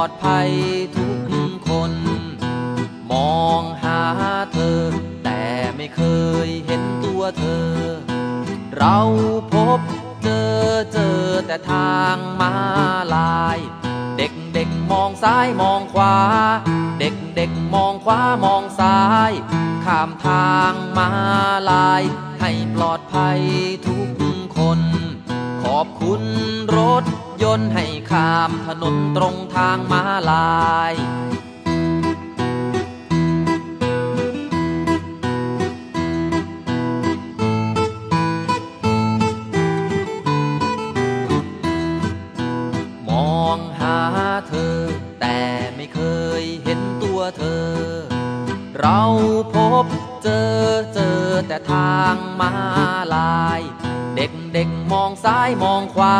อดภัยทุกคน มองหาเธอ แต่ไม่เคยเห็นตัวเธอ เราพบเจอเจอแต่ทางมาลาย เด็กเด็กมองซ้ายมองขวา เด็กเด็กมองขวามองซ้าย ข้ามทางมาลาย ให้ปลอดภัยทุกคน ขอบคุณ ยนต์ให้ข้ามถนนตรงทางมาลาย มองหาเธอ แต่ไม่เคยเห็นตัวเธอ เราพบเจอเจอแต่ทางมาลาย เด็กเด็กมองซ้ายมองขวา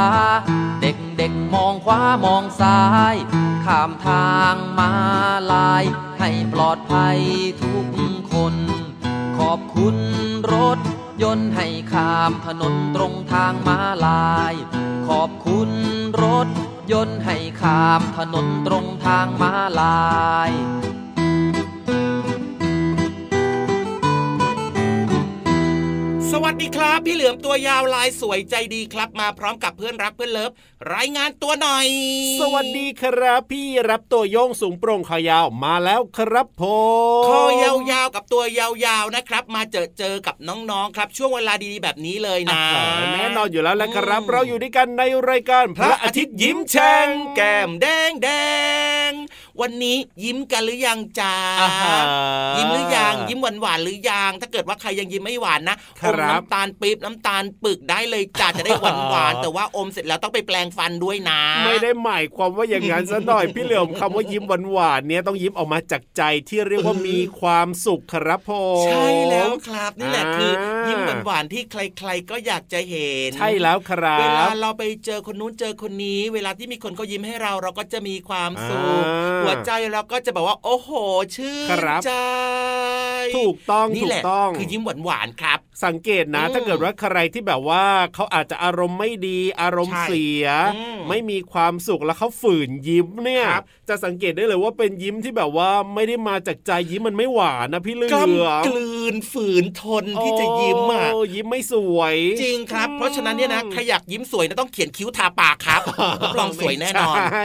เด็ก ด็กมองขวามองซ้าย ข้ามทางมาลาย ให้ปลอดภัยทุกคน ขอบคุณรถยนต์ให้ข้ามถนนตรงทางมาลาย ขอบคุณรถยนต์ให้ข้ามถนนตรงทางมาลาย สวัสดีครับ พี่เหลือมตัวยาวลายสวยใจดีครับ มาพร้อมกับเพื่อนรักเพื่อนเลิฟ รายงานตัวหน่อย สวัสดีครับ พี่รับตัวโยงสูงโปร่งขายาวมาแล้วครับผมคอยาวๆกับตัวยาวๆนะครับ มาเจอเจอกับน้องๆครับ ช่วงเวลาดีๆแบบนี้เลยนะอ่าแน่นอนอยู่แล้วแหละครับ เราอยู่ด้วยกันในรายการพระอาทิตย์ยิ้มแฉ่งแก้มแดงแดงวันนี้ยิ้มกันหรือยังจ้าอ่าฮะยิ้มหรือยังยิ้มหวานหวานๆหรือยังถ้าเกิดว่าใครยังยิ้มไม่หวานนะครับอมน้ำตาลปี๊บน้ำตาลปึกได้เลยจ้าจะได้หวานหวานๆแต่ว่าอมเสร็จแล้วต้องไปแปลงฟันด้วยนะ ไม่ได้หมายความว่าอย่างนั้นซะหน่อยพี่เหลือมคำว่ายิ้มหวานๆเนี่ยต้องยิ้มออกมาจากใจที่เรียกว่ามีความสุขครับผมใช่แล้วครับนี่แหละคืออ่ายิ้มหวานๆที่ใคร ๆ ก็อยากจะเห็น ใช่แล้วครัเวลาบเราไปเจอคนนู้นเจอคนนี้ เวลาที่มีคนเขายิ้มให้เราเราก็จะมีความสุขอ่าหัวใจเราก็จะแบบว่า โอ้โห ชื่นครับใจถูกต้องนี่ถูแหกละต้องคือยิ้มหวานๆครับ สังเกตนะอืมถ้าเกิดว่าใครที่แบบว่าเขาอาจจะอารมณ์ไม่ดีอารมณ์ใช่เสียอืมไม่มีความสุขแล้วเขาฝืนยิ้มเนี่ยครับจะสังเกตได้เลยว่าเป็นยิ้มที่แบบว่าไม่ได้มาจากใจยิ้มมันไม่หวานนะพี่เหลืกอมล้ำกลืนฝืนทนที่จะยิ้มอะโยิ้มไม่สวย จริงครับ เพราะฉะนั้นเนี่ยนะใครอยากยิ้มสวยนะต้องเขียนคิ้วทาปากครับรับรองสวยแน่นอนไม่ใช่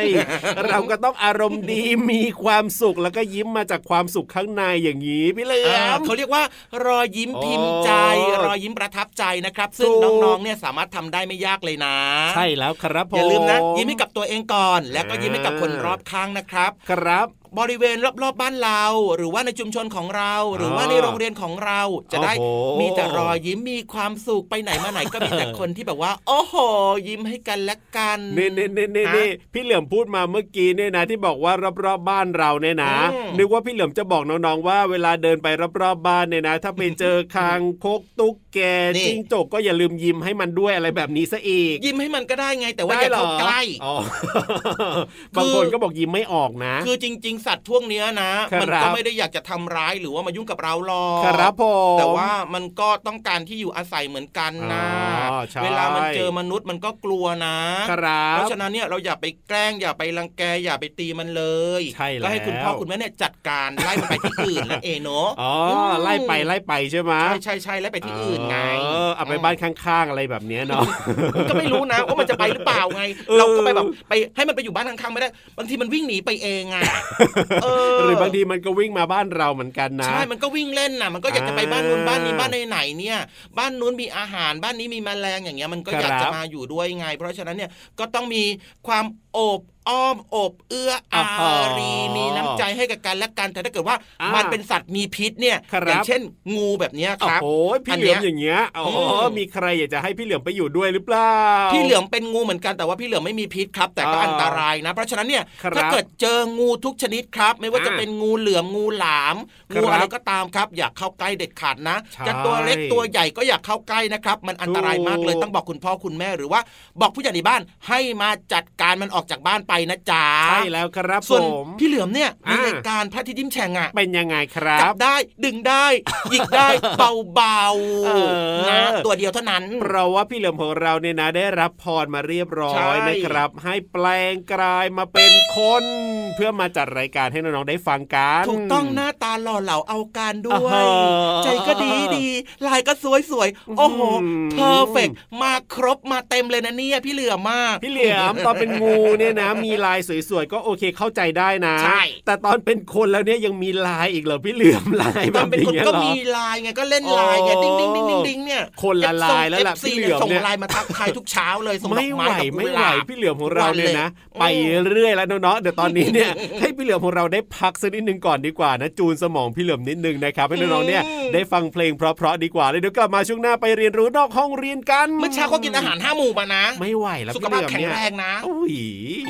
เราก็ต้องอารมณ์ดีมีความสุขแล้วก็ยิ้มมาจากความสุขข้างในอย่างนี้พี่เหลืออ่ามเขาเรียกว่ารอยยิ้มพิมพ์ใจโอ้รอยยิ้มประทับใจนะครับ ซึ่งถูกน้องๆเนี่ยสามารถทำได้ไม่ยากเลยนะ ใช่แล้วครับผมอย่าลืมนะยิ้มให้กับตัวเองก่อน แล้วก็ยิ้มให้กับคนรอบข้างนะครับ ครับ บริเวณรอบๆบบ้านเรา หรือว่าในชุมชนของเรา หรือว่าในโรงเรียนของเราจะได้โอ้โหมีแต่รอยยิ้มมีความสุขไปไหนมาไหนก็มีแต่คนที่แบบว่า โอ้โห ยิ้มให้กันและกันนี่นี่นี่นี่ฮะนี่พี่เหลือมพูดมาเมื่อกี้เนี่ยนะ ที่บอกว่ารอบๆบ้านเราเนี่ยนะอืมนึกว่าพี่เหลือมจะบอกน้องๆว่าเวลาเดินไปรอบๆบ้านเนี่ยนะ ถ้าไปเจอคางคกตุ๊กแกนี่จิ้งจกก็อย่าลืมยิ้มให้มันด้วยอะไรแบบนี้ซะอีก ยิ้มให้มันก็ได้ไง แต่ว่าได้อย่าเหรเข้าใกล้อ๋อบางคนก็บอกยิ้มไม่ออกนะ คือจริง ๆสัตว์พวกเนี้ยนะครับมันก็ไม่ได้อยากจะทำร้ายหรือว่ามายุ่งกับเราหรอกครับผมแต่ว่ามันก็ต้องการที่อยู่อาศัยเหมือนกันนะอ๋อใช่เวลามันเจอมนุษย์มันก็กลัวนะครับเพราะฉะนั้นเนี่ยเราอย่าไปแกล้งอย่าไปรังแกอย่าไปตีมันเลยใช่แล้วก็ให้คุณพ่อคุณแม่เนี่ยจัดการไล่มันไปที่อื่นนั่นเองเนาะอ๋อไล่ไปไล่ไปใช่ไหมใช่ใช่ใช่ไล่ไปที่อื่นไงเออเอาไปบ้านข้างๆอะไรแบบเนี้ยเนาะก็ไม่รู้นะว่ามันจะไปหรือเปล่าไงเออเราก็ไปแบบไปให้มันไปอยู่บ้านข้างๆไม่ได้ บางทีมันวิ่งหนีไปเองไงเออหรือบางทีมันก็วิ่งมาบ้านเราเหมือนกันนะ ใช่ มันก็วิ่งเล่นน่ะ มันก็อยากจะไปอ่าบ้านนู้นบ้านนี้บ้านไหนๆเนี่ย บ้านนู้นมีอาหารบ้านนี้มีแมลงอย่างเงี้ยมันก็อยากครับจะมาอยู่ด้วยไง เพราะฉะนั้นเนี่ยก็ต้องมีความโอบอ้อมอบเอื้ออาอ๋อรีมีน้ำใจให้กับกันและกันแต่ถ้าเกิดว่าอ่ามัมันเป็นสัตว์มีพิษเนี่ยครับอย่างเช่น งูแบบเนี้ยคโอ้รับโหพี่อันเหลืเนี้อมยอย่างเงี้ยโอ้โหอืมมีใครอยากจะให้พี่เหลือมไปอยู่ด้วยหรือเปล่าพี่เหลือมเป็นงูเหมือนกันแต่ว่าพี่เหลือมไม่มีพิษครับ แต่ก็อ่าอันตรายนะ เพราะฉะนั้นเนี่ยครับถ้าเกิดเจองูทุกชนิดครับ ไม่ว่าจะอ่าเป็นงูเหลือมงูหลามครับงูอะไรก็ตามครับอย่าเข้าใกล้เด็ดขาดนะใช่จะตัวเล็กตัวใหญ่ก็อย่าเข้าใกล้นะครับ มันอันตรายมากเลยถูกต้องบอกคุณพ่อคุณแม่หรือว่า บอกผู้ใหญ่ในบ้านให้มาจัดการมันออกจากบ้านไปนะจ๊ะใช่แล้วครับส่วนผมพี่เหลือมเนี่ยมีอ่ารรายการพระอาทิตย์ยิ้มแฉ่งอะเป็นยังไงครัจับบได้ดึงได้หยิกได้เบาเออๆนะตัวเดียวเท่านั้น เพราะว่าพี่เหลือมของเราเนี่ยนะได้รับพรมาเรียบร้อใช่ยนะครับ ให้แปลงกลายมาเป็นคน เพื่อมาจัดรายการให้น้องๆได้ฟังกันถูกต้องหน้าตาหล่อเหลาเอาการด้วยอ่าฮะใจก็ดีดีลายก็สวยสวยๆโอ้โหอืมเพอร์เฟกมาครบมาเต็มเลยนะเนี่ยพี่เหลือมากพี่เหลียมตอนเป็นงูเนี่ยนะ มีลายสวยๆก็โอเคเข้าใจได้นะใช่แต่ตอนเป็นคนแล้วเนี่ยยังมีลายอีกเหรอพี่เหลือมลายตแบอนบเป็นคนนี้ก็เหรอมีลายไงก็เล่นลายไงโอ้ดิ้งดิ้งดิ้งดิ้งดิ้งเนี่ยคนละลายแล้วล่ะเอฟซีพี่เหลือมส่งเนี่ยไลน์มาทักทายทุกเช้าเลยส่งดไม่อกไหวไม้กับไม่กุไหวลาบพี่เหลือมของเราเนี่ยนะวันเลยไปเรื่อยแล้วเนาะเดี๋ยวตอนนี้เนี่ยให้พี่เหลือมของเราได้พักสักนิดนึงก่อนดีกว่านะจูนสมองพี่เหลือมนิดนึงนะครับให้น้องๆเนี่ยได้ฟังเพลงเพราะๆดีกว่าเลยเดี๋ยวกลับมาช่วงหน้าไปเรียนรู้นอกห้องเรียนกันเมื่อเช้าเขากินอาหารห้าหมู่มานะ ไม่ไหวแล้วสุขพี่ภาเหพลือมแข็งเนี่ยแรงนะโอ้ยอ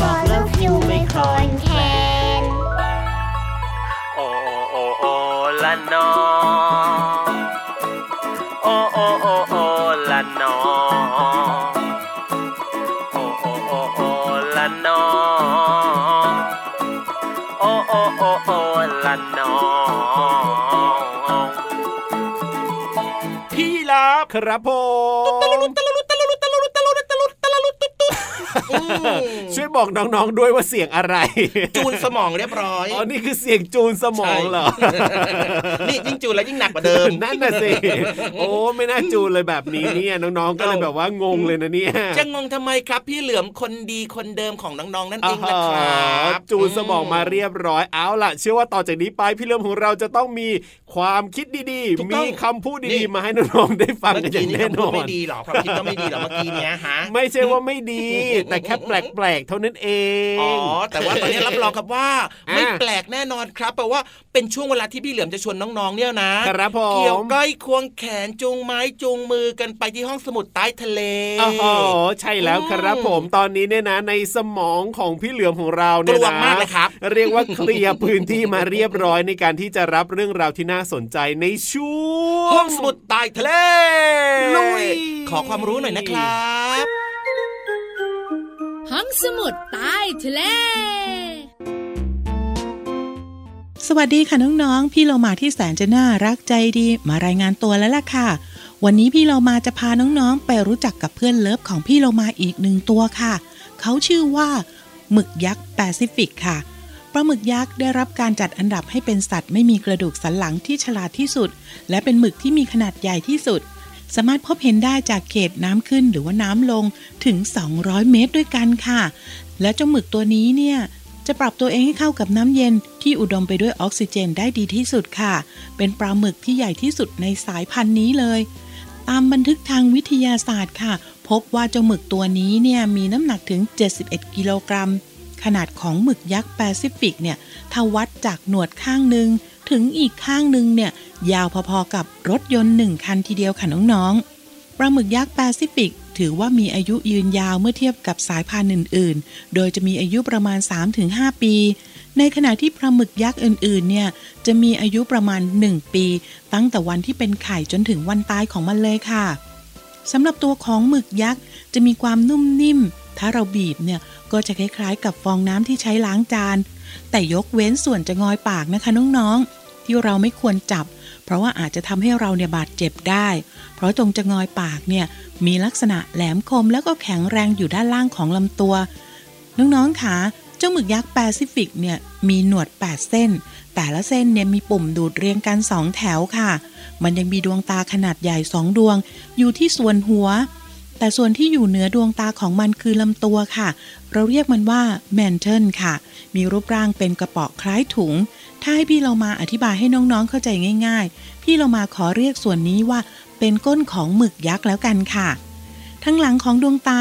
บอกเลิฟยูไม่คอนแคนโอโอโอละน้องโอโอโอโอละน้องโอโอโอโอละน้องโอโอโอโอละน้องพี่ลับครับผม อืต บอกน้องๆด้วยว่าเสียงอะไร จูนสมองเรียบร้อยอ๋อนี่คือเสียงจูนสมองเหรอใช่นี่ยิ่งจูนแล้วยิ่งหนักกว่าเดิมนั่นน่ะสิโอ้ไม่น่าจูนเลยแบบนี้เนี่ยน้องๆก็เลยแบบว่างงเลยนะเนี่ยจะงงทำไมครับ พี่เหลือมคนดีคนเดิมของน้องๆนั่นเองนะคอ๋รัอบจูนสมองมาเรียบร้อยเอาล่ะ เชื่อว่าต่อจากนี้ไปพี่เลื่อมของเราจะต้องมีความคิดดีถูกๆต้มีองคำพูดนี่ดีๆมาให้น้องๆได้ฟังเมื่อกันอกี้ย่างนี่แน่คำนพูดอนไม่ดีหรอความคิดก็ไม่ดีหรอเมื่อกี้เนี้ยฮะไม่ใช่ว่าไม่ดี แต่แค่แปลกๆเท่านั้นเองอ๋อแต่ว่าตอนนี้รับรองครับว่าอ่า ไม่แปลกแน่นอนครับแปลว่าเป็นช่วงเวลาที่พี่เหลือมจะชวนน้องๆเนี่ยนะครับผมเกี่ยวก้อยควงแขนจูงไม้จูงมือกันไปที่ห้องสมุดใต้ทะเลโอ้โหใช่แล้วครับผมตอนนี้เนี่ยนะ ในสมองของพี่เหลือมของเรากเนี่ยลัวนะมากเลยครับเรียกว่าเคลียร์พื้นที่มาเรียบร้อยในการที่จะรับเรื่องราวที่น่าสนใจในช่วงห้องสมุดใต้ทะเลลุยขอความรู้หน่อยนะครับ ห้องสมุดใต้ทะเล สวัสดีค่ะน้องๆ พี่เรามาที่แสนจะน่ารักใจดีมารายงานตัวแล้วล่ะค่ะ วันนี้พี่เรามาจะพาน้องๆ ไปรู้จักกับเพื่อน love ของพี่เรามาอีกหนึ่งตัวค่ะ เขาชื่อว่าหมึกยักษ์แปซิฟิกค่ะปลาหมึกยักษ์ได้รับการจัดอันดับให้เป็นสัตว์ไม่มีกระดูกสันหลังที่ฉลาดที่สุด และเป็นหมึกที่มีขนาดใหญ่ที่สุด สามารถพบเห็นได้จากเขตน้ำขึ้นหรือว่าน้ำลงถึง 200 เมตรด้วยกันค่ะ และเจ้าหมึกตัวนี้เนี่ยจะปรับตัวเองให้เข้ากับน้ำเย็นที่อุดมไปด้วยออกซิเจนได้ดีที่สุดค่ะ เป็นปลาหมึกที่ใหญ่ที่สุดในสายพันธุ์นี้เลย ตามบันทึกทางวิทยาศาสตร์ค่ะ พบว่าเจ้าหมึกตัวนี้เนี่ยมีน้ำหนักถึง 71 กิโลกรัม ขนาดของหมึกยักษ์แปซิฟิกเนี่ยถ้าวัดจากหนวดข้างหนึ่ง ถึงอีกข้างหนึ่งเนี่ย ยาวพอๆกับรถยนต์หนึ่งคันทีเดียวค่ะน้องๆปลาหมึกยักษ์แปซิฟิก ถือว่ามีอายุยืนยาวเมื่อเทียบกับสายพันธุ์อื่น ๆ โดยจะมีอายุประมาณ 3-5 ปี ในขณะที่ปลาหมึกยักษ์อื่น ๆ เนี่ย จะมีอายุประมาณ 1 ปี ตั้งแต่วันที่เป็นไข่จนถึงวันตายของมันเลยค่ะสำหรับตัวของหมึกยักษ์จะมีความนุ่มนิ่ม ถ้าเราบีบเนี่ยก็จะคล้ายๆ กับฟองน้ำที่ใช้ล้างจาน แต่ยกเว้นส่วนจะงอยปากนะคะน้องๆ ที่เราไม่ควรจับ เพราะว่าอาจจะทำให้เราเนี่ยบาดเจ็บได้ เพราะตรงจะงอยปากเนี่ยมีลักษณะแหลมคมแล้วก็แข็งแรงอยู่ด้านล่างของลำตัว น้องๆคะเจ้าหมึกยักษ์แปซิฟิกเนี่ยมีหนวด 8 เส้น แต่ละเส้นเนี่ยมีปุ่มดูดเรียงกัน 2 แถวค่ะ มันยังมีดวงตาขนาดใหญ่ 2 ดวง อยู่ที่ส่วนหัว แต่ส่วนที่อยู่เหนือดวงตาของมันคือลำตัวค่ะ เราเรียกมันว่าแมนเทิลค่ะ มีรูปร่างเป็นกระป๋อคล้ายถุง ถ้าให้พี่เรามาอธิบายให้น้องๆเข้าใจง่าย ๆ พี่เรามาขอเรียกส่วนนี้ว่าเป็นก้นของหมึกยักษ์แล้วกันค่ะ ทั้งหลังของดวงตา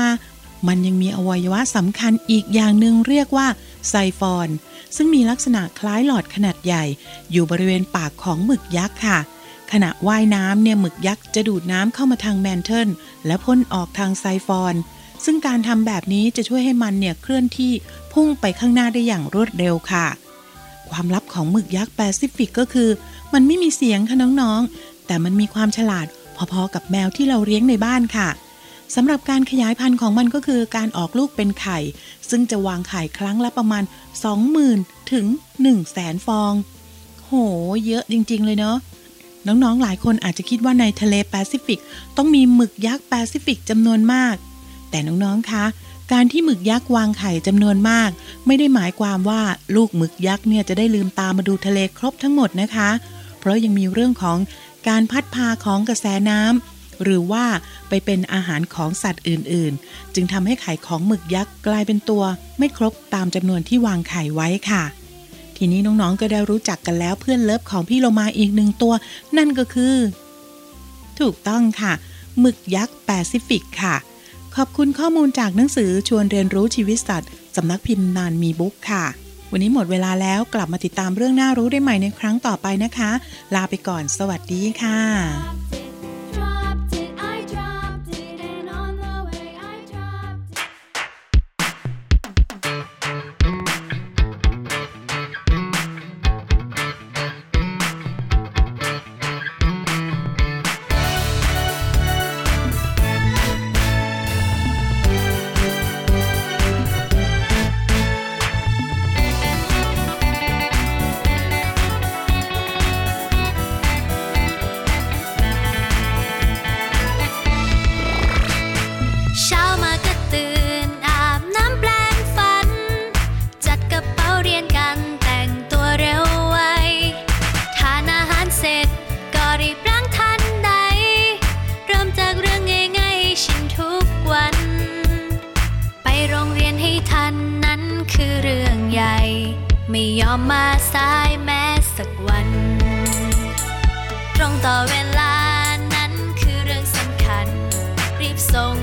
มันยังมีอวัยวะสำคัญอีกอย่างหนึ่งเรียกว่าไซฟอน ซึ่งมีลักษณะคล้ายหลอดขนาดใหญ่ อยู่บริเวณปากของหมึกยักษ์ค่ะ ขณะว่ายน้ำเนี่ยหมึกยักษ์จะดูดน้ำเข้ามาทาง mantle และพ่นออกทางไซฟอน ซึ่งการทำแบบนี้จะช่วยให้มันเนี่ยเคลื่อนที่พุ่งไปข้างหน้าได้อย่างรวดเร็วค่ะ ความลับของหมึกยักษ์แปซิฟิกก็คือ มันไม่มีเสียงค่ะน้องๆ แต่มันมีความฉลาดพอๆกับแมวที่เราเลี้ยงในบ้านค่ะสำหรับการขยายพันธุ์ของมันก็คือการออกลูกเป็นไข่ ซึ่งจะวางไข่ครั้งละประมาณ 20,000 ถึง 100,000 ฟอง โห เยอะจริง ๆ เลยเนาะ น้องๆ หลายคนอาจจะคิดว่าในทะเลแปซิฟิกต้องมีหมึกยักษ์แปซิฟิกจำนวนมาก แต่น้องๆ คะ การที่หมึกยักษ์วางไข่จำนวนมาก ไม่ได้หมายความว่าลูกหมึกยักษ์เนี่ยจะได้ลืมตามาดูทะเลครบทั้งหมดนะคะ เพราะยังมีเรื่องของการพัดพาของกระแสน้ำหรือว่าไปเป็นอาหารของสัตว์อื่นๆ จึงทำให้ไข่ของหมึกยักษ์กลายเป็นตัว ไม่ครบตามจำนวนที่วางไข่ไว้ค่ะ ทีนี้น้องๆก็ได้รู้จักกันแล้วเพื่อน love ของพี่โลมาอีกหนึ่งตัว นั่นก็คือ ถูกต้องค่ะหมึกยักษ์แปซิฟิกค่ะ ขอบคุณข้อมูลจากหนังสือชวนเรียนรู้ชีวิตสัตว์สำนักพิมพ์นานมีบุ๊กค่ะ วันนี้หมดเวลาแล้วกลับมาติดตามเรื่องน่ารู้ได้ใหม่ในครั้งต่อไปนะคะ ลาไปก่อน สวัสดีค่ะ คือเรื่องใหญ่ ไม่ยอมมาสายแม้สักวัน ตรงต่อเวลานั้นคือเรื่องสำคัญ รีบส่ง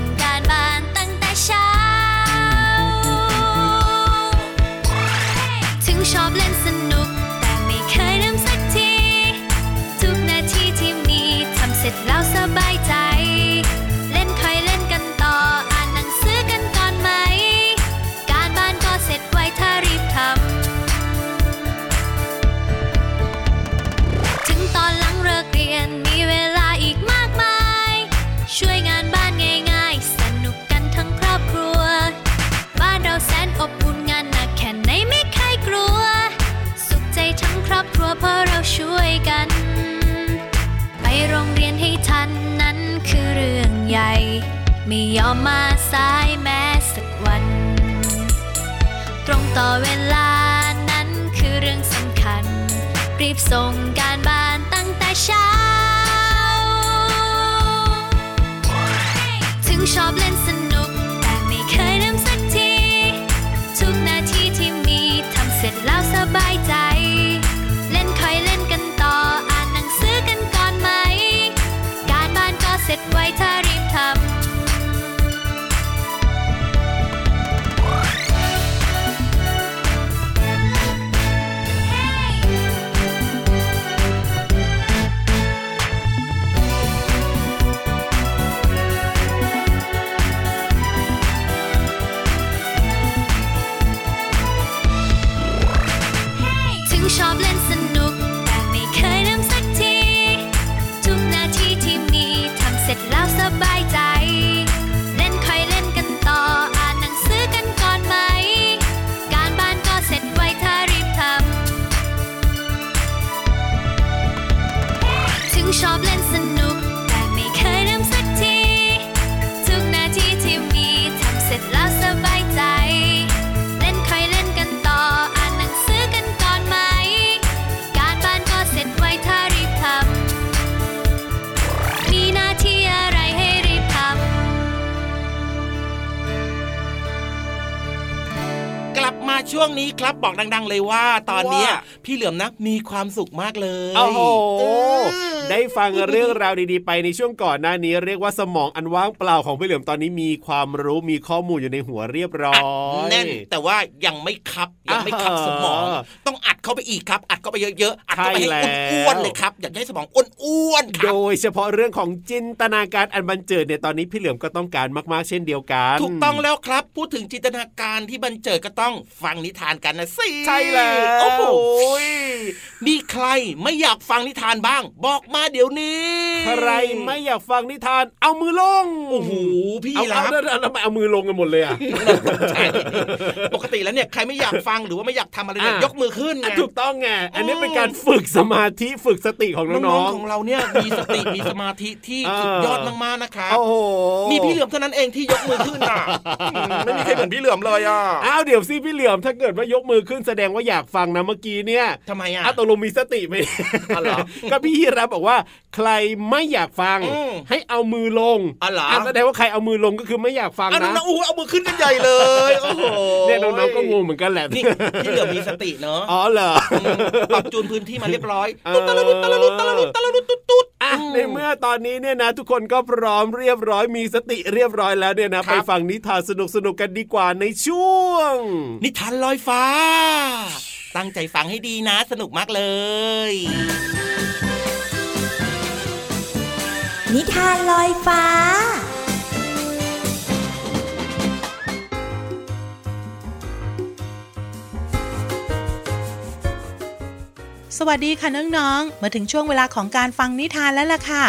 ใหญ่ ไม่ยอมมาสายแม้สักวัน ตรงต่อเวลานั้นคือเรื่องสำคัญ รีบส่งการบ้านตั้งแต่เช้า ถึงชอบเล่นส ช่วงนี้ครับบอกดัง ๆ เลยว่าตอนเนี้ยว่าพี่เหลือมนะมีความสุขมากเลยโอ้โหเออ ได้ฟังเรื่องราวดีๆไปในช่วงก่อนหน้านี้ เรียกว่าสมองอันว่างเปล่าของพี่เหลือมตอนนี้มีความรู้มีข้อมูลอยู่ในหัวเรียบร้อยแน่นแต่ว่ายังไม่คับยังไม่คับอ่าสมอง ต้องอัดเข้าไปอีกครับ อัดเข้าไปเยอะๆอัดเข้าไปให้ใช่แล้วอ้วนๆเลยครับอยากให้สมองอ้วนๆคโดรับยเฉพาะเรื่องของจินตนาการอันบันเจิดเนี่ยตอนนี้พี่เหลือมก็ต้องการมากๆ เช่นเดียวกันถูกต้องแล้วครับ พูดถึงจินตนาการที่บันเจิดก็ต้องฟังนิทานกันนะสิใช่แล้วโอ้โหมีใครไม่อยากฟังนิทานบ้าง บอกมาเดี๋ยวนี้ ใครไม่อยากฟังนิทาน เอามือลง โอ้โห พี่เอารัเอาบเอาเอาแล้วทำไมเอามือลงกันหมดเลยอะใช่ปกติแล้วเนี่ยใครไม่อยากฟังหรือว่าไม่อยากทำอะไรเนี่ยอะยกมือขึ้นไงอะถูกต้องไง อันนี้เป็นการฝึกสมาธิฝึกสติของน้น้อองงๆของเราเนี่ยมีสติมีสมาธิที่เออสุดยอดมากๆนะครับๆโอ้โหมีพี่เหลือมเท่านั้นเองที่ยกมือขึ้นอะอืมไม่มีใครเหมือนพี่เหลือมเลยอะอ้าวเดี๋ยวสิพี่เหลือมถ้าเกิดว่ายกมือขึ้นแสดงว่าอยากฟังนะเมื่อกี้เนี่ยทำไมอะอ้าวตกลงมีสติไหมอ๋อเหรอก็พี่ยีรับบอกว่า ใครไม่อยากฟังอืมให้เอามือลงอ๋อเหรออะแสดงว่าใครเอามือลงก็คือไม่อยากฟังเอาน้นะองๆอู้เอามือขึ้นกันใหญ่เลยโอ้โหเนี่ยน้องๆก็งงเหมือนกันแหละนี่พี่เหลือมมีสติเนอะอ๋อเหรอมปรับจูนพื้นที่มาเรียบร้อยเออตุ๊ดตะลุดตะลุดตะลุดตะลุดตุ๊ดตุ๊ดอะในเมื่อตอนนี้เนี่ยนะ ทุกคนก็พร้อมเรียบร้อยมีสติเรียบร้อยแล้วเนี่ยนะไปฟังนิทานสนุกๆกันดีกว่าในช่วง นิทานลอยฟ้า ตั้งใจฟังให้ดีนะ สนุกมากเลย นิทานลอยฟ้า สวัสดีค่ะน้องๆ มาถึงช่วงเวลาของการฟังนิทานแล้วล่ะค่ะ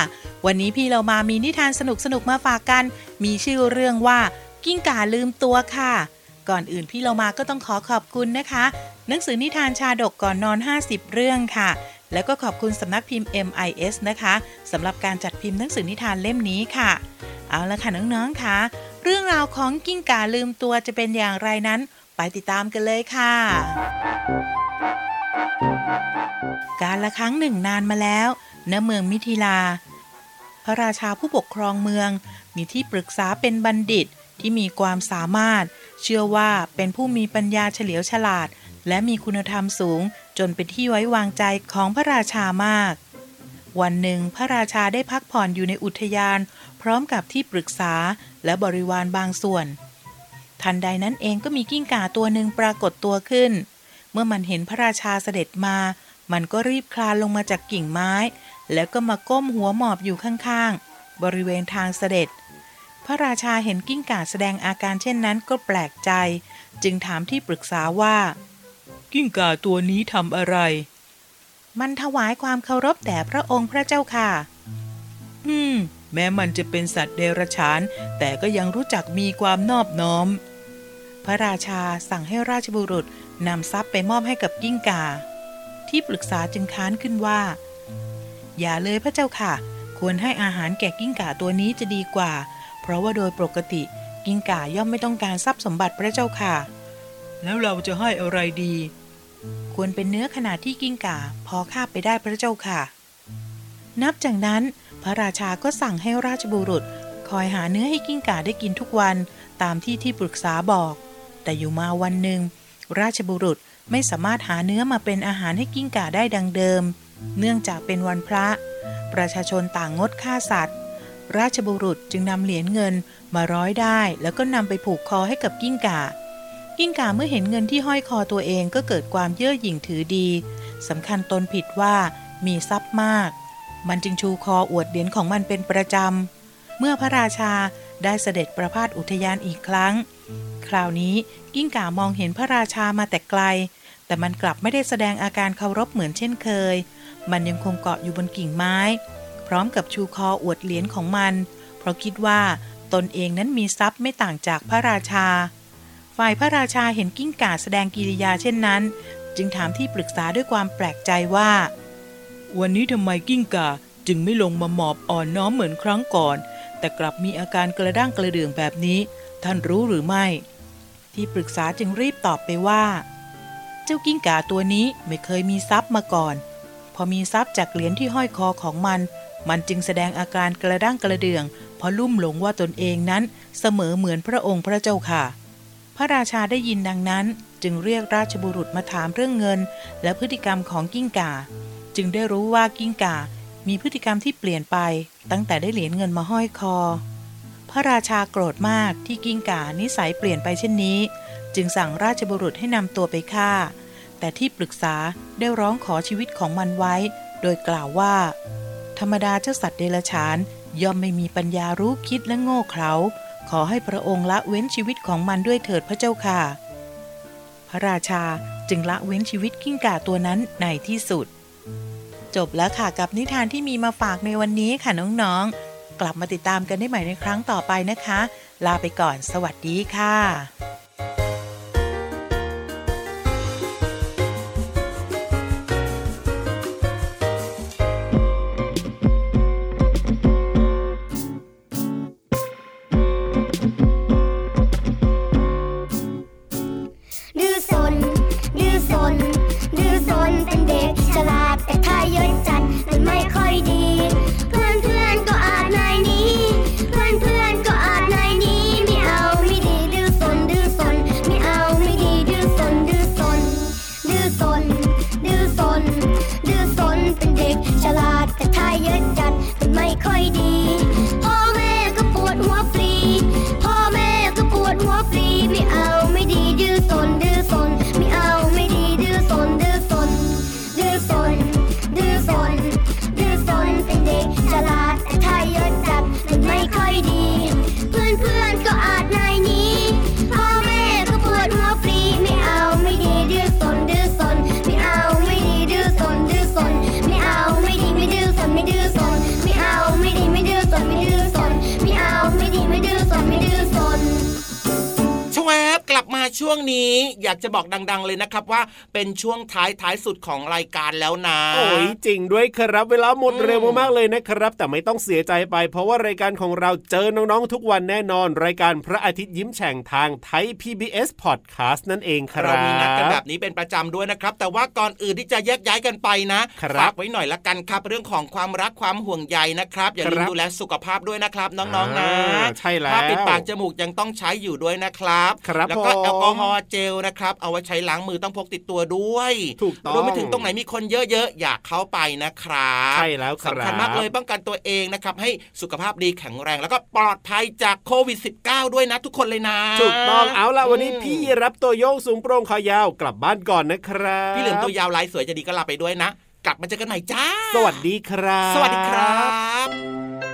วันนี้พี่เรามามีนิทานสนุกๆ มาฝากกัน มีชื่อเรื่องว่า กิ้งก่าลืมตัวค่ะ ก่อนอื่นพี่เรามาก็ต้องขอขอบคุณนะคะ หนังสือนิทานชาดกก่อนนอน 50 เรื่องค่ะ แล้วก็ขอบคุณสำนักพิมพ์ MIS นะคะสำหรับการจัดพิมพ์หนังสือนิทานเล่มนี้ค่ะ เอาละค่ะน้องๆค่ะ เรื่องราวของกิ้งก่าลืมตัวจะเป็นอย่างไรนั้น ไปติดตามกันเลยค่ะ การละครั้งหนึ่งนานมาแล้วณเมืองมิถิลา พระราชาผู้ปกครองเมือง มีที่ปรึกษาเป็นบัณฑิตที่มีความสามารถ เชื่อว่าเป็นผู้มีปัญญาเฉลียวฉลาด และมีคุณธรรมสูงจนเป็นที่ไว้วางใจของพระราชามาก วันหนึ่งพระราชาได้พักผ่อนอยู่ในอุทยาน พร้อมกับที่ปรึกษาและบริวารบางส่วน ทันใดนั้นเองก็มีกิ้งก่าตัวหนึ่งปรากฏตัวขึ้น เมื่อมันเห็นพระราชาเสด็จมา มันก็รีบคลานลงมาจากกิ่งไม้ แล้วก็มาก้มหัวหมอบอยู่ข้างๆ บริเวณทางเสด็จ พระราชาเห็นกิ้งก่าแสดงอาการเช่นนั้นก็แปลกใจ จึงถามที่ปรึกษาว่า กิ้งก่าตัวนี้ทำอะไร มันถวายความเคารพแด่พระองค์พระเจ้าค่ะ อืม แม้มันจะเป็นสัตว์เดรัจฉาน แต่ก็ยังรู้จักมีความนอบน้อม พระราชาสั่งให้ราชบุรุษนำทรัพย์ไปมอบให้กับกิ้งก่า ที่ปรึกษาจึงค้านขึ้นว่า อย่าเลยพระเจ้าค่ะ ควรให้อาหารแก่กิ้งก่าตัวนี้จะดีกว่า เพราะว่าโดยปกติกิ้งก่าย่อมไม่ต้องการทรัพย์สมบัติพระเจ้าค่ะ แล้วเราจะให้อะไรดี ควรเป็นเนื้อขนาดที่กิ้งก่าพอคาบไปได้พระเจ้าค่ะ นับจากนั้นพระราชาก็สั่งให้ราชบุรุษ คอยหาเนื้อให้กิ้งก่าได้กินทุกวันตามที่ที่ปรึกษาบอก แต่อยู่มาวันหนึ่ง ราชบุรุษไม่สามารถหาเนื้อมาเป็นอาหารให้กิ้งก่าได้ดังเดิม เนื่องจากเป็นวันพระ ประชาชนต่างงดฆ่าสัตว์ ราชบุรุษจึงนำเหรียญเงินมาร้อยได้ แล้วก็นำไปผูกคอให้กับกิ้งก่า กิ้งก่าเมื่อเห็นเงินที่ห้อยคอตัวเองก็เกิดความเย่อหยิ่งถือดีสำคัญตนผิดว่ามีทรัพย์มาก มันจึงชูคออวดเหรียญของมันเป็นประจำ เมื่อพระราชาได้เสด็จประพาสอุทยานอีกครั้ง คราวนี้กิ้งก่ามองเห็นพระราชามาแต่ไกล แต่มันกลับไม่ได้แสดงอาการเคารพเหมือนเช่นเคย มันยังคงเกาะอยู่บนกิ่งไม้ พร้อมกับชูคออวดเหรียญของมัน เพราะคิดว่าตนเองนั้นมีทรัพย์ไม่ต่างจากพระราชา ฝ่ายพระราชาเห็นกิ้งก่าแสดงกิริยาเช่นนั้น จึงถามที่ปรึกษาด้วยความแปลกใจว่า วันนี้ทำไมกิ้งก่าจึงไม่ลงมาหมอบอ่อนน้อมเหมือนครั้งก่อน แต่กลับมีอาการกระด้างกระเดื่องแบบนี้ ท่านรู้หรือไม่ ที่ปรึกษาจึงรีบตอบไปว่า เจ้ากิ้งก่าตัวนี้ไม่เคยมีทรัพย์มาก่อน พอมีทรัพย์จากเหรียญที่ห้อยคอของมัน มันจึงแสดงอาการกระด้างกระเดื่อง เพราะลุ่มหลงว่าตนเองนั้นเสมอเหมือนพระองค์พระเจ้าค่ะ พระราชาได้ยินดังนั้นจึงเรียกราชบุรุษมาถามเรื่องเงิน และพฤติกรรมของกิ้งก่า จึงได้รู้ว่ากิ้งก่ามีพฤติกรรมที่เปลี่ยนไปตั้งแต่ได้เหรียญเงินมาห้อยคอ พระราชาโกรธมากที่กิ้งก่านิสัยเปลี่ยนไปเช่นนี้ จึงสั่งราชบุรุษให้นำตัวไปฆ่า แต่ที่ปรึกษาได้ร้องขอชีวิตของมันไว้ โดยกล่าวว่า ธรรมดาเจ้าสัตว์เดรัจฉานย่อมไม่มีปัญญารู้คิดและโง่เขลา ขอให้พระองค์ละเว้นชีวิตของมันด้วยเถิดพระเจ้าค่ะ พระราชาจึงละเว้นชีวิตกิ้งก่าตัวนั้นในที่สุด จบแล้วค่ะกับนิทานที่มีมาฝากในวันนี้ค่ะน้องๆ กลับมาติดตามกันได้ใหม่ในครั้งต่อไปนะคะ ลาไปก่อน สวัสดีค่ะ ช่วงนี้อยากจะบอกดัง ๆ เลยนะครับว่าเป็นช่วงท้ายท้ายสุดของรายการแล้วนะ โอ้ยจริงด้วยครับเวลาหมดอืมเร็วมากๆเลยนะครับ แต่ไม่ต้องเสียใจไป เพราะว่ารายการของเราเจอน้องๆทุกวันแน่นอน รายการพระอาทิตย์ยิ้มแฉ่งทางไทย PBS Podcast นั่นเองครับเรามีนัดกันแบบนี้เป็นประจำด้วยนะครับ แต่ว่าก่อนอื่นที่จะแยกย้ายกันไปนะครับฝากไว้หน่อยละกันครับ เรื่องของความรักความห่วงใยนะครับอย่าลืมครับดูแลสุขภาพด้วยนะครับ น้องๆนะอ่าใช่แล้วผ้าปิดปากจมูกยังต้องใช้อยู่ด้วยนะครับครับแล้วก็ผมแอลกอฮอล์เจลนะครับเอาไว้ใช้ล้างมือต้องพกติดตัวด้วยถูกต้องรวมไปถึงตรงไหนมีคนเยอะๆอยากเข้าไปนะครับใช่แล้วครับสำคัญมากเลยป้องกันตัวเองนะครับให้สุขภาพดีแข็งแรงแล้วก็ปลอดภัยจากโควิด -19 ด้วยนะทุกคนเลยนะถูกต้องเอาละวันนี้พี่รับตัวโยงสูงโปร่งคอยาวกลับบ้านก่อนนะครับพี่เหลือมตัวยาวลายสวยจะดีก็ลาไปด้วยนะ กลับมาเจอกันใหม่จ้า สวัสดีครับ สวัสดีครับ